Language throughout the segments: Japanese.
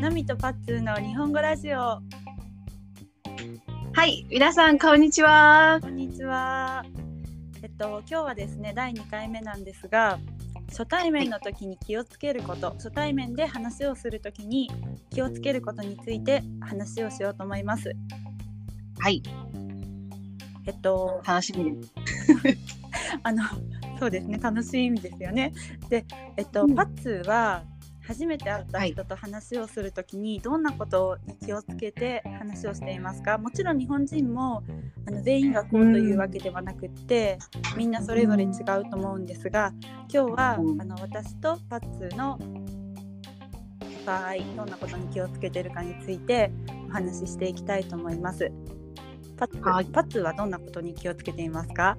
ナミとパッツーの日本語ラジオはい、皆さん、こんにちは。こんにちはえっと今日はですね第2回目なんですが初対面の時に気をつけること初対面で話をする時に気をつけることについて話をしようと思いますはい、えっと楽しみです。あのそうですね。楽しい意味ですよね。で、えっと、うん。パッツーは初めて会った人と話をするときにどんなことに気をつけて話をしていますか？もちろん日本人もあの全員がこうというわけではなくって、みんなそれぞれ違うと思うんですが今日は、うん。あの私とパッツーの場合どんなことに気をつけてるかについてお話ししていきたいと思います。パッツーはい。パッツーはどんなことに気をつけていますか？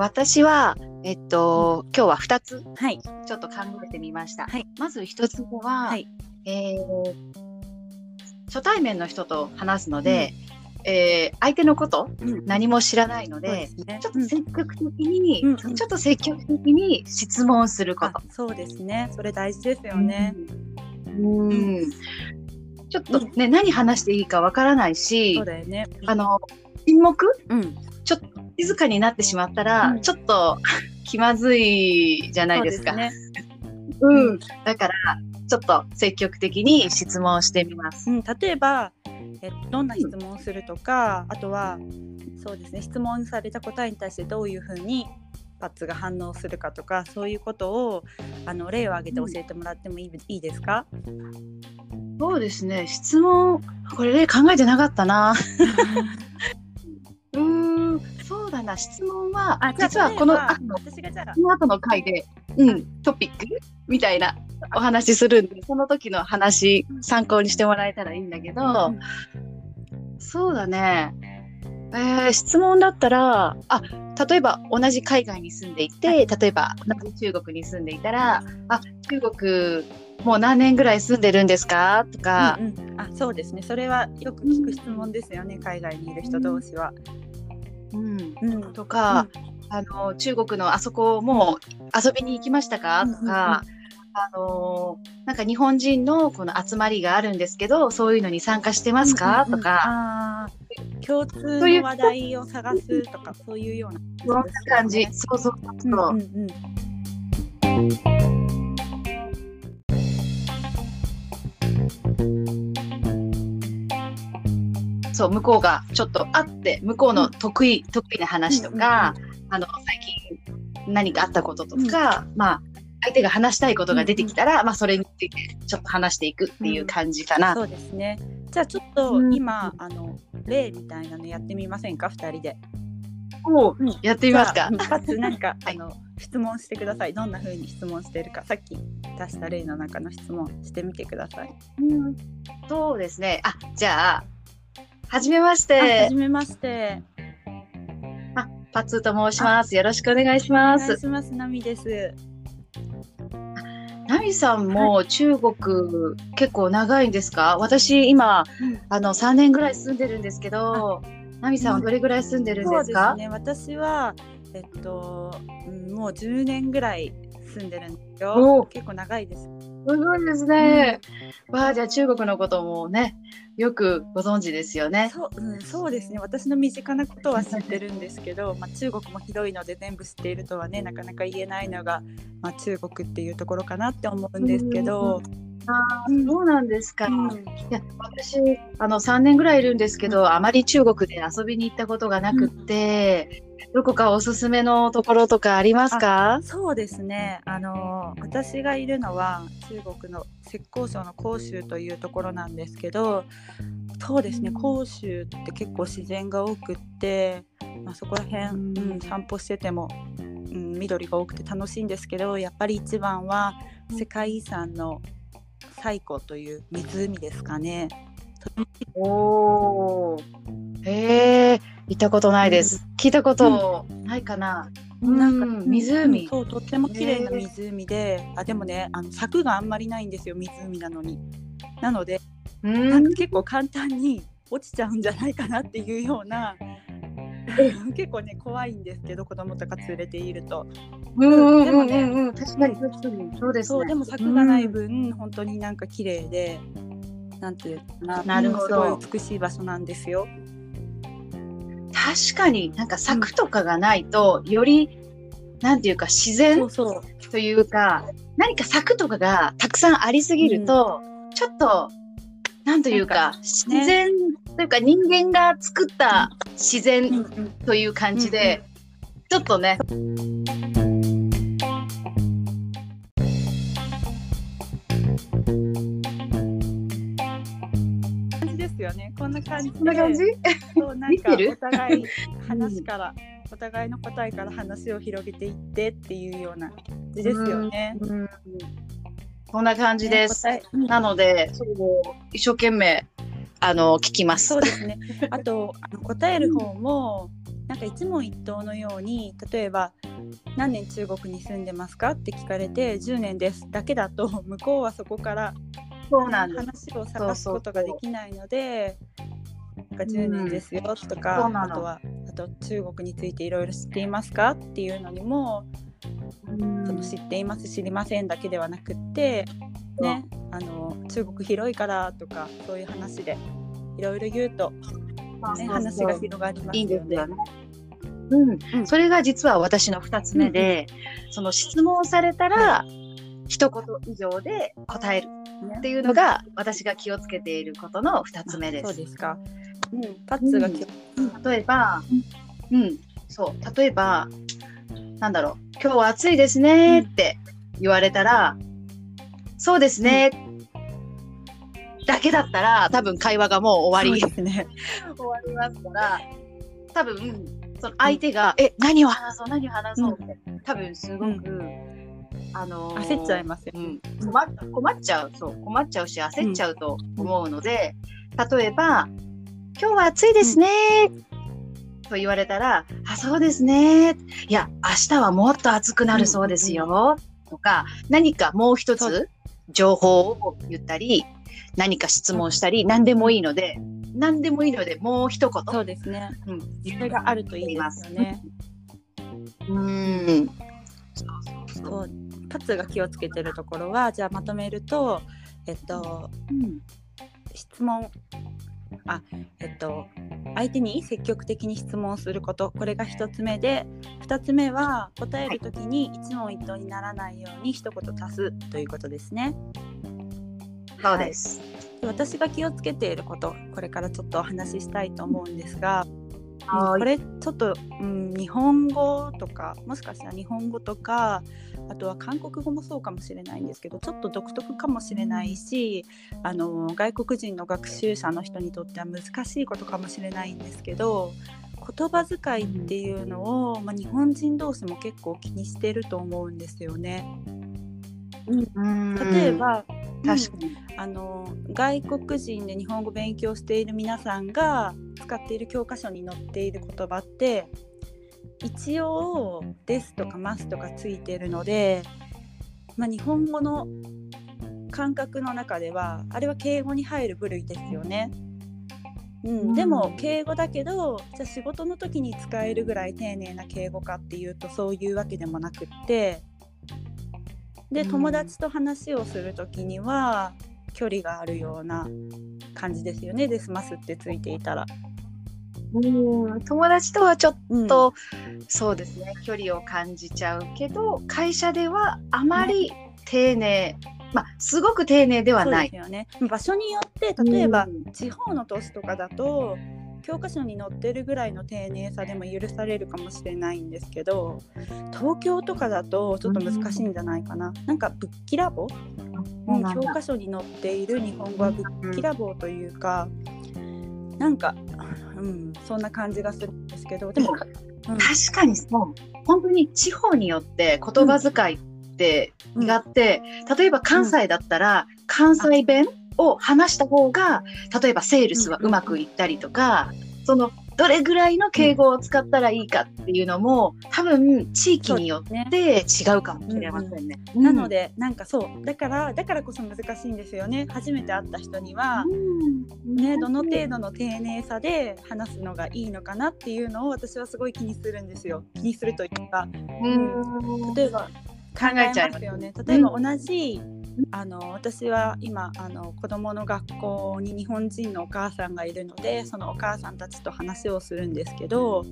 私は、えっと、今日は2つはい、ちょっと考えてみました。はいまず1つ目は、はいえー初対面の人と話すので、えー相手のことうん何も知らないので、すねちょっと積極的に、うんちょっと積極的に質問することあ。そうですね。それ大事ですよね。うん。うんちょっとね、何話していいかわからないしそう、だよね。あの、沈黙？うん。ちょっと静かになってしまったら、うんちょっと 気まずいじゃないですか。そうね。うん。だから、ちょっと積極的に質問してみます。うん。例えば、えどんな質問をするとか、あとはそうですね。質問された答えに対してどういうふうにパッツが反応するかとか、そういうことをあの例を挙げて教えてもらってもいい,、いいですか？そうですね。質問、これね、考えてなかったな。うーん、そうだな。質問は、実はこの後の、私がじゃあこの後の回で、うん、トピックみたいなお話しするんで、その時の話、参考にしてもらえたらいいんだけど、うんそうだね。えー質問だったら、あ、例えば同じ海外に住んでいて、例えば同じ中国に住んでいたら、あ、中国もう何年ぐらい住んでるんですか？とか、うんうん、あそうですね。それはよく聞く質問ですよね。海外にいる人同士は。うん、うん。とか、あの中国のあそこも遊びに行きましたか？とか、あのなんか日本人のこの集まりがあるんですけど、そういうのに参加してますか、うんうんうん。とか、共通の話題を探すとかそういうようなそんな感じ。そうそうそう。うんうんうんそう向こうがちょっと会って向こうの得意、得意な話とか、あの最近何かあったこととか、まあ相手が話したいことが出てきたら、まあそれについてちょっと話していくっていう感じかな。そうですね。じゃあちょっとうん。今、あの例みたいなのやってみませんか？二人で。もうやってみますか？じゃあうん。パツ何か、はい。あの質問してください。どんな風に質問してるか。さっき出した例の中の質問してみてください、うん。そうですね。あじゃあはじめましあて。はじ。めまして。あパツーと申します。よろしくお願いしおます。願いします。ナミです。ナミさんも中国結構長いんですか？私今あの3年ぐらい住んでるんですけど、ナミさんはどれぐらい住んでるんですか？そうですね。私はえっと、うん、もう10年ぐらい住んでるんですおよ。ー結構長いですすごいですね。わあじゃあ中国のこともねよくご存知ですよね。そう,、うん、そうですね私の身近なことは知ってるんですけど、まあ、中国も広いので全部知っているとはねなかなか言えないのが、まあ、中国っていうところかなって思うんですけど、あうんそうなんですか。うんいや私あの3年ぐらいいるんですけど、あまり中国で遊びに行ったことがなくって、どこかおすすめのところとかありますか？そうですねあの私がいるのは中国の浙江省の広州というところなんですけどそうですね広州って結構自然が多くって、まあ、そこら辺、散歩してても、うん、緑が多くて楽しいんですけどやっぱり一番は世界遺産の西湖という湖ですかね。おお。へえ、行ったことないです。聞いたことないかな。なんかうん湖うんそうとっても綺麗な湖で、あでもねあの柵があんまりないんですよ湖なのに。なので、うん。結構簡単に落ちちゃうんじゃないかなっていうような 結構ね怖いんですけど子供とか連れていると。うんでもねうんうんうん確かに確かにそうですね。そうでも柵がない分、本当になんか綺麗でなんていうかななるほど。うんすごい美しい場所なんですよ。確かになんか柵とかがないと、よりなんていうか自そ然というか何か柵とかがたくさんありすぎると、ちょっとなんというかなんか自然というか人間が作った自うん然うん。という感じで、ちょっとねんな感じで。こんな感じ？そうなんか見てる？お互い話から、お互いの答えから話を広げていってっていうような感じですよね。うんこんな感じです。ねなので、一生懸命あの聞きます。そうですね。あとあの答える方もなんか一問一答のように例えば何年中国に住んでますかって聞かれて10年ですだけだと向こうはそこからそうなん。話を探すことができないので。なんか10年ですよとそか、うなの。あとはあと中国についていろいろ知っていますかっていうのにもその知っています知りませんだけではなくって、ね、あの中国広いからとかそういう話でいろいろ言うと、ね、話が広がりますよね。すよね。うん、うん。それが実は私の2つ目で、その質問されたら、一言以上で答えるっていうのが私が気をつけていることの2つ目です。そうですか。うん、パッツがき、例えば、うん、そう、例えば、なんだろう、今日は暑いですねって言われたら、そうですね、だけだったら、多分会話がもう終わり。ね。終わりますから、多分、その相手が、え、何を？話そう、何を話そうって、多分すごく、あのー焦っちゃいますよ。ね。うん、困っ困っちゃうそう困っちゃうし焦っちゃうと思うので、例えば「今日は暑いですね」と言われたら「あそうですね」いや明日はもっと暑くなるそうですよ、とか何かもう一そつ情報を言ったり何か質問したり何でもいいので何でもいいのでもう一言そうですね。うん。それがあるといいですよね。うんパッツが気をつけてるところはじゃあまとめると、えっと、うん質問あえっと相手に積極的に質問することこれが1つ目で2つ目は答える時に一問一答にならないように一言足すということですね。そうです、で私が気をつけていることこれからちょっとお話ししたいと思うんですが、はい。これちょっと、うん、日本語とかもしかしたら日本語とかあとは韓国語もそうかもしれないんですけどちょっと独特かもしれないしあの外国人の学習者の人にとっては難しいことかもしれないんですけど言葉遣いっていうのを、まあ、日本人同士も結構気にしてると思うんですよね。うん例えば、確かに、あの外国人で日本語勉強している皆さんが使っている教科書に載っている言葉って一応「です」とか「ます」とかついているので、まあ、日本語の感覚の中ではあれは敬語に入る部類ですよね。うん、でも敬語だけどじゃあ仕事の時に使えるぐらい丁寧な敬語かっていうとそういうわけでもなくってでうん友達と話をする時には距離があるような感じですよね「ですます」ってついていたら。うん友達とはちょっうん。と、そうですね距離を感じちゃうけど会社ではあまり丁寧、まあすごく丁寧ではない。ですよね。場所によって例えばうん。地方の都市とかだと教科書に載ってるぐらいの丁寧さでも許されるかもしれないんですけど東京とかだとちょっと難しいんじゃないかな、なんかぶっきらぼう？教科書に載っている日本語はぶっきらぼうというか、なんか、うん、そんな感じがするんですけどでも、うん。確かにそう。本当に地方によって言葉遣いって違って、例えば関西だったら関西弁を話した方が例えばセールスはうまくいったりとか、そのどれぐらいの敬語を使ったらいいかっていうのも、多分地域によって違うかもしれませんね。うん、なのでなんかそう。だからだからこそ難しいんですよね。初めて会った人には、うん、ね、どの程度の丁寧さで話すのがいいのかなっていうのを私はすごい気にするんですよ。気にするというか、うん、例えば考えちゃいますよね。例えば同じ、あの私は今あの子どもの学校に日本人のお母さんがいるのでそのお母さんたちと話をするんですけど、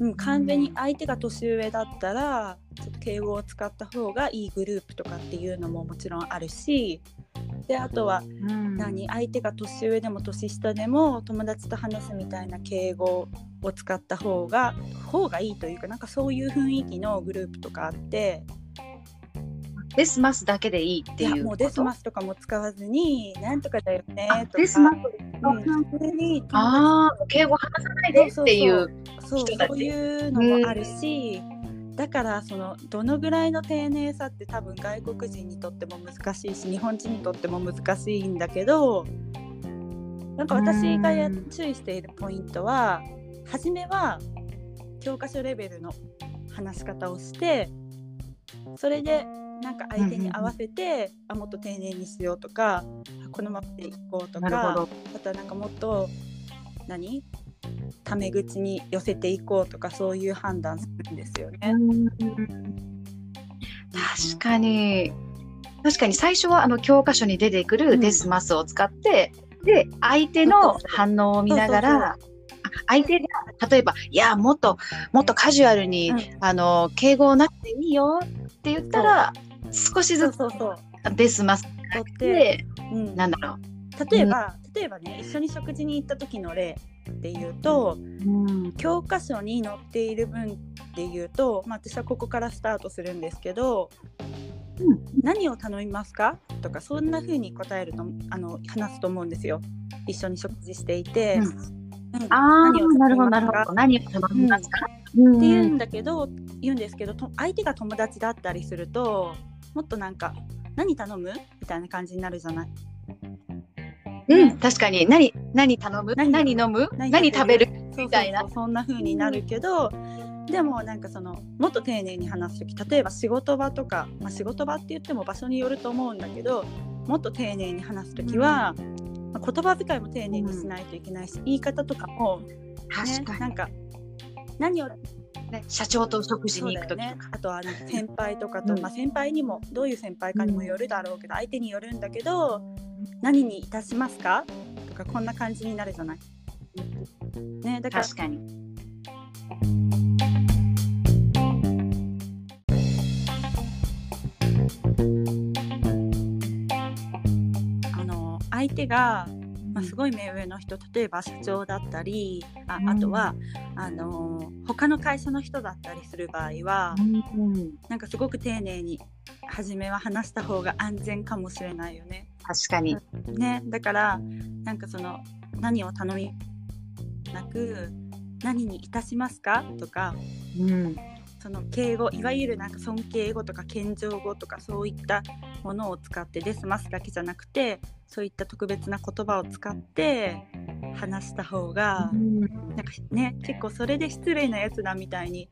うん、完全に相手が年上だったらちょっと敬語を使った方がいいグループとかっていうのももちろんあるしであとは、何相手が年上でも年下でも友達と話すみたいな敬語を使った方が方がいいというかなんかそういう雰囲気のグループとかあってデスマスだけでいいっていうもうデスマスとかも使わずになんとかだよねとか。デスマス、ああ敬語話さないでっていうそうそう。いうのもあるし、だからそのどのぐらいの丁寧さって多分外国人にとっても難しいし日本人にとっても難しいんだけどなんか私がや注意しているポイントは初めは教科書レベルの話し方をしてそれでなんか相手に合わせて、あもっと丁寧にしようとかこのままでいこうとかあとはなんかもっと何？タメ口に寄せていこうとかそういう判断するんですよね。確かに。確かに最初はあの教科書に出てくるデスマスを使って、うん、で相手の反応を見ながら相手が例えば「いやもっともっとカジュアルに、うん、あの敬語なくていいよ」って言ったら少しずつデスマスって、うん、なんだろう。例えば、うん、例えばね一緒に食事に行った時の例っていうと、うん、教科書に載っている文っていうと、まあ、私はここからスタートするんですけど「うん、何を頼みますか?」とかそんな風に答えるとあの話すと思うんですよ。一緒に食事していて。うん。あ何をなるほどなるほど。何を頼みますか、うん、って言うんだけど言うんですけど相手が友達だったりするともっとなんか何頼む？みたいな感じになるじゃない？うん、確かに。何何頼む？何飲む？何食べる？みたいな。そんな風になるけど、でもなんかそのもっと丁寧に話す時例えば仕事場とか、まあ、仕事場って言っても場所によると思うんだけどもっと丁寧に話す時は、言葉遣いも丁寧にしないといけないし、うん、言い方とかも、ね、確かに。なんか何をね、社長と食事に行くとね、あとは先輩とかと、うん、まあ、先輩にもどういう先輩かにもよるだろうけど、相手によるんだけど何にいたしますか？とかこんな感じになるじゃない？ね、だから確かに相手がまあ、すごい目上の人例えば社長だったりああとはあの他の会社の人だったりする場合は、うん、なんかすごく丁寧に初めは話した方が安全かもしれないよね。確かに、ね、だからなんかその何を頼みなく何にいたしますか？とか、うん、その敬語いわゆるなんか尊敬語とか謙譲語とかそういったものを使ってですますだけじゃなくてそういった特別な言葉を使って話した方が、なんかね結構それで失礼なやつだみたいに、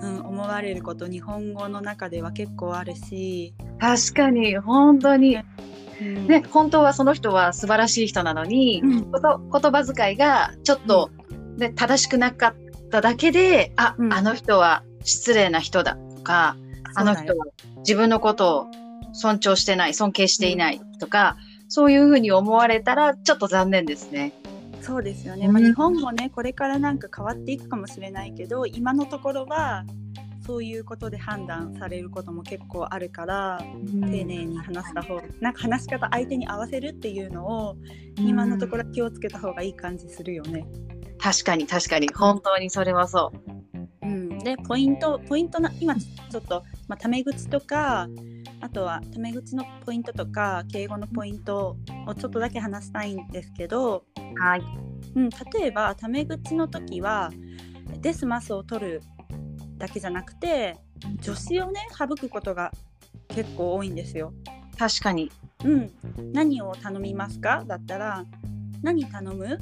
うん、思われること日本語の中では結構あるし。確かに本当に、うん、ね本当はその人は素晴らしい人なのに、うん、言葉遣いがちょっと、ね、正しくなかっただけであ、うん、あの人は失礼な人だとか、あの人は自分のことを尊重してない、尊敬していないとか、うん、そういうふうに思われたらちょっと残念ですね。そうですよね。まあ、日本もね、これからなんか変わっていくかもしれないけど、今のところはそういうことで判断されることも結構あるから、うん、丁寧に話した方なんか話し方相手に合わせるっていうのを、今のところ気をつけた方がいい感じするよね。確かに確かに本当にそれはそう。でポイントポイントな今ちょっと、まあ、タメ口とかあとはタメ口のポイントとか敬語のポイントをちょっとだけ話したいんですけど、はい。うん、例えばタメ口の時はデスマスを取るだけじゃなくて助詞をね省くことが結構多いんですよ。確かに。うん、何を頼みますか？だったら何頼む？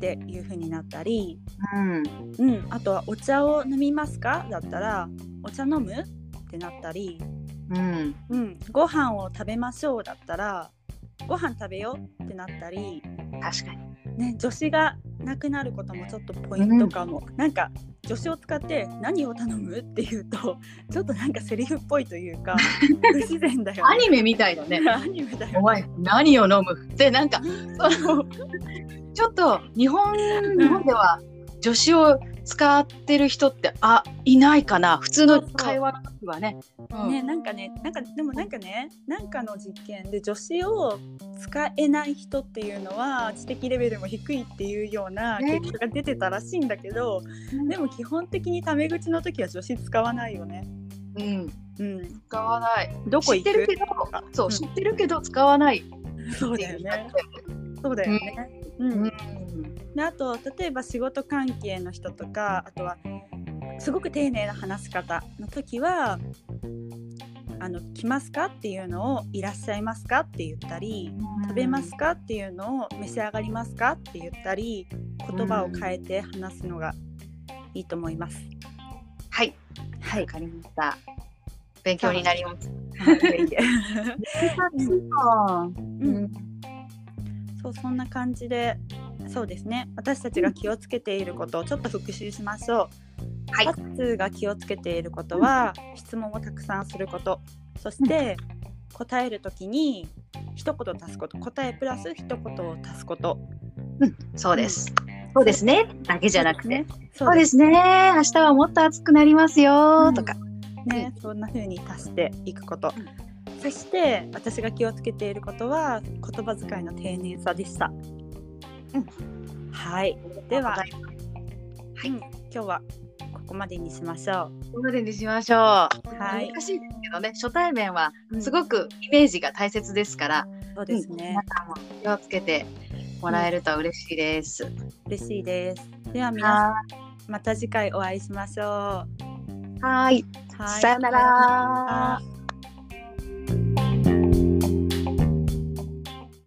っていう風になったり、うん。うん、あとはお茶を飲みますか？だったらお茶飲む？ってなったり、うん。うん、ご飯を食べましょうだったらご飯食べようってなったり、確かに。ね、助詞がなくなることもちょっとポイントかも、なんか助詞を使って何を頼むっていうと ちょっとなんかセリフっぽいというか 不自然だよね。アニメみたいだね。アニメだよね。お前、何を飲む？って、なんか、その、ちょっと、日本、日本では、助詞を使ってる人って、あ、いないかな。普通の会話の時はね。うんね、なんかねなんかでもなんかねなんかの実験で助詞を使えない人っていうのは知的レベルも低いっていうようなね結果が出てたらしいんだけど、でも基本的にタメ口の時は助詞使わないよね。うん。うん、使わない。どこ行ってるけど、そう、うん知ってるけど使わない。そうだよね。そうだよね。うんうん。であと例えば仕事関係の人とかあとはすごく丁寧な話し方の時は「あの来ますか?」っていうのを「いらっしゃいますか?」って言ったり「食べますか?」っていうのを「召し上がりますか?」って言ったり言葉を変えて話すのがいいと思います。はい。はい。わかりました。勉強になります。そう そんな感じでそうですね。私たちが気をつけていることをちょっと復習しましょう。はい。パッツーが気をつけていることは、質問をたくさんすること。そして、答えるときに一言足すこと。答えプラス一言を足すこと。そうです。そうですね。だけじゃなくて。ね。そうですね。明日はもっと暑くなりますよ。とか。ね、そんな風に足していくこと、そして私が気をつけていることは言葉遣いの丁寧さでした、はい。では、はい。うん。今日はここまでにしましょここまでにしましょう。はい。難しいですけどね、初対面はう、すごくイメージが大切ですから、そうですね。皆、さんも気をつけてもらえると嬉しいです。嬉しいです。では皆さんはまた次回お会いしましょう。ーい。はい。さよなら。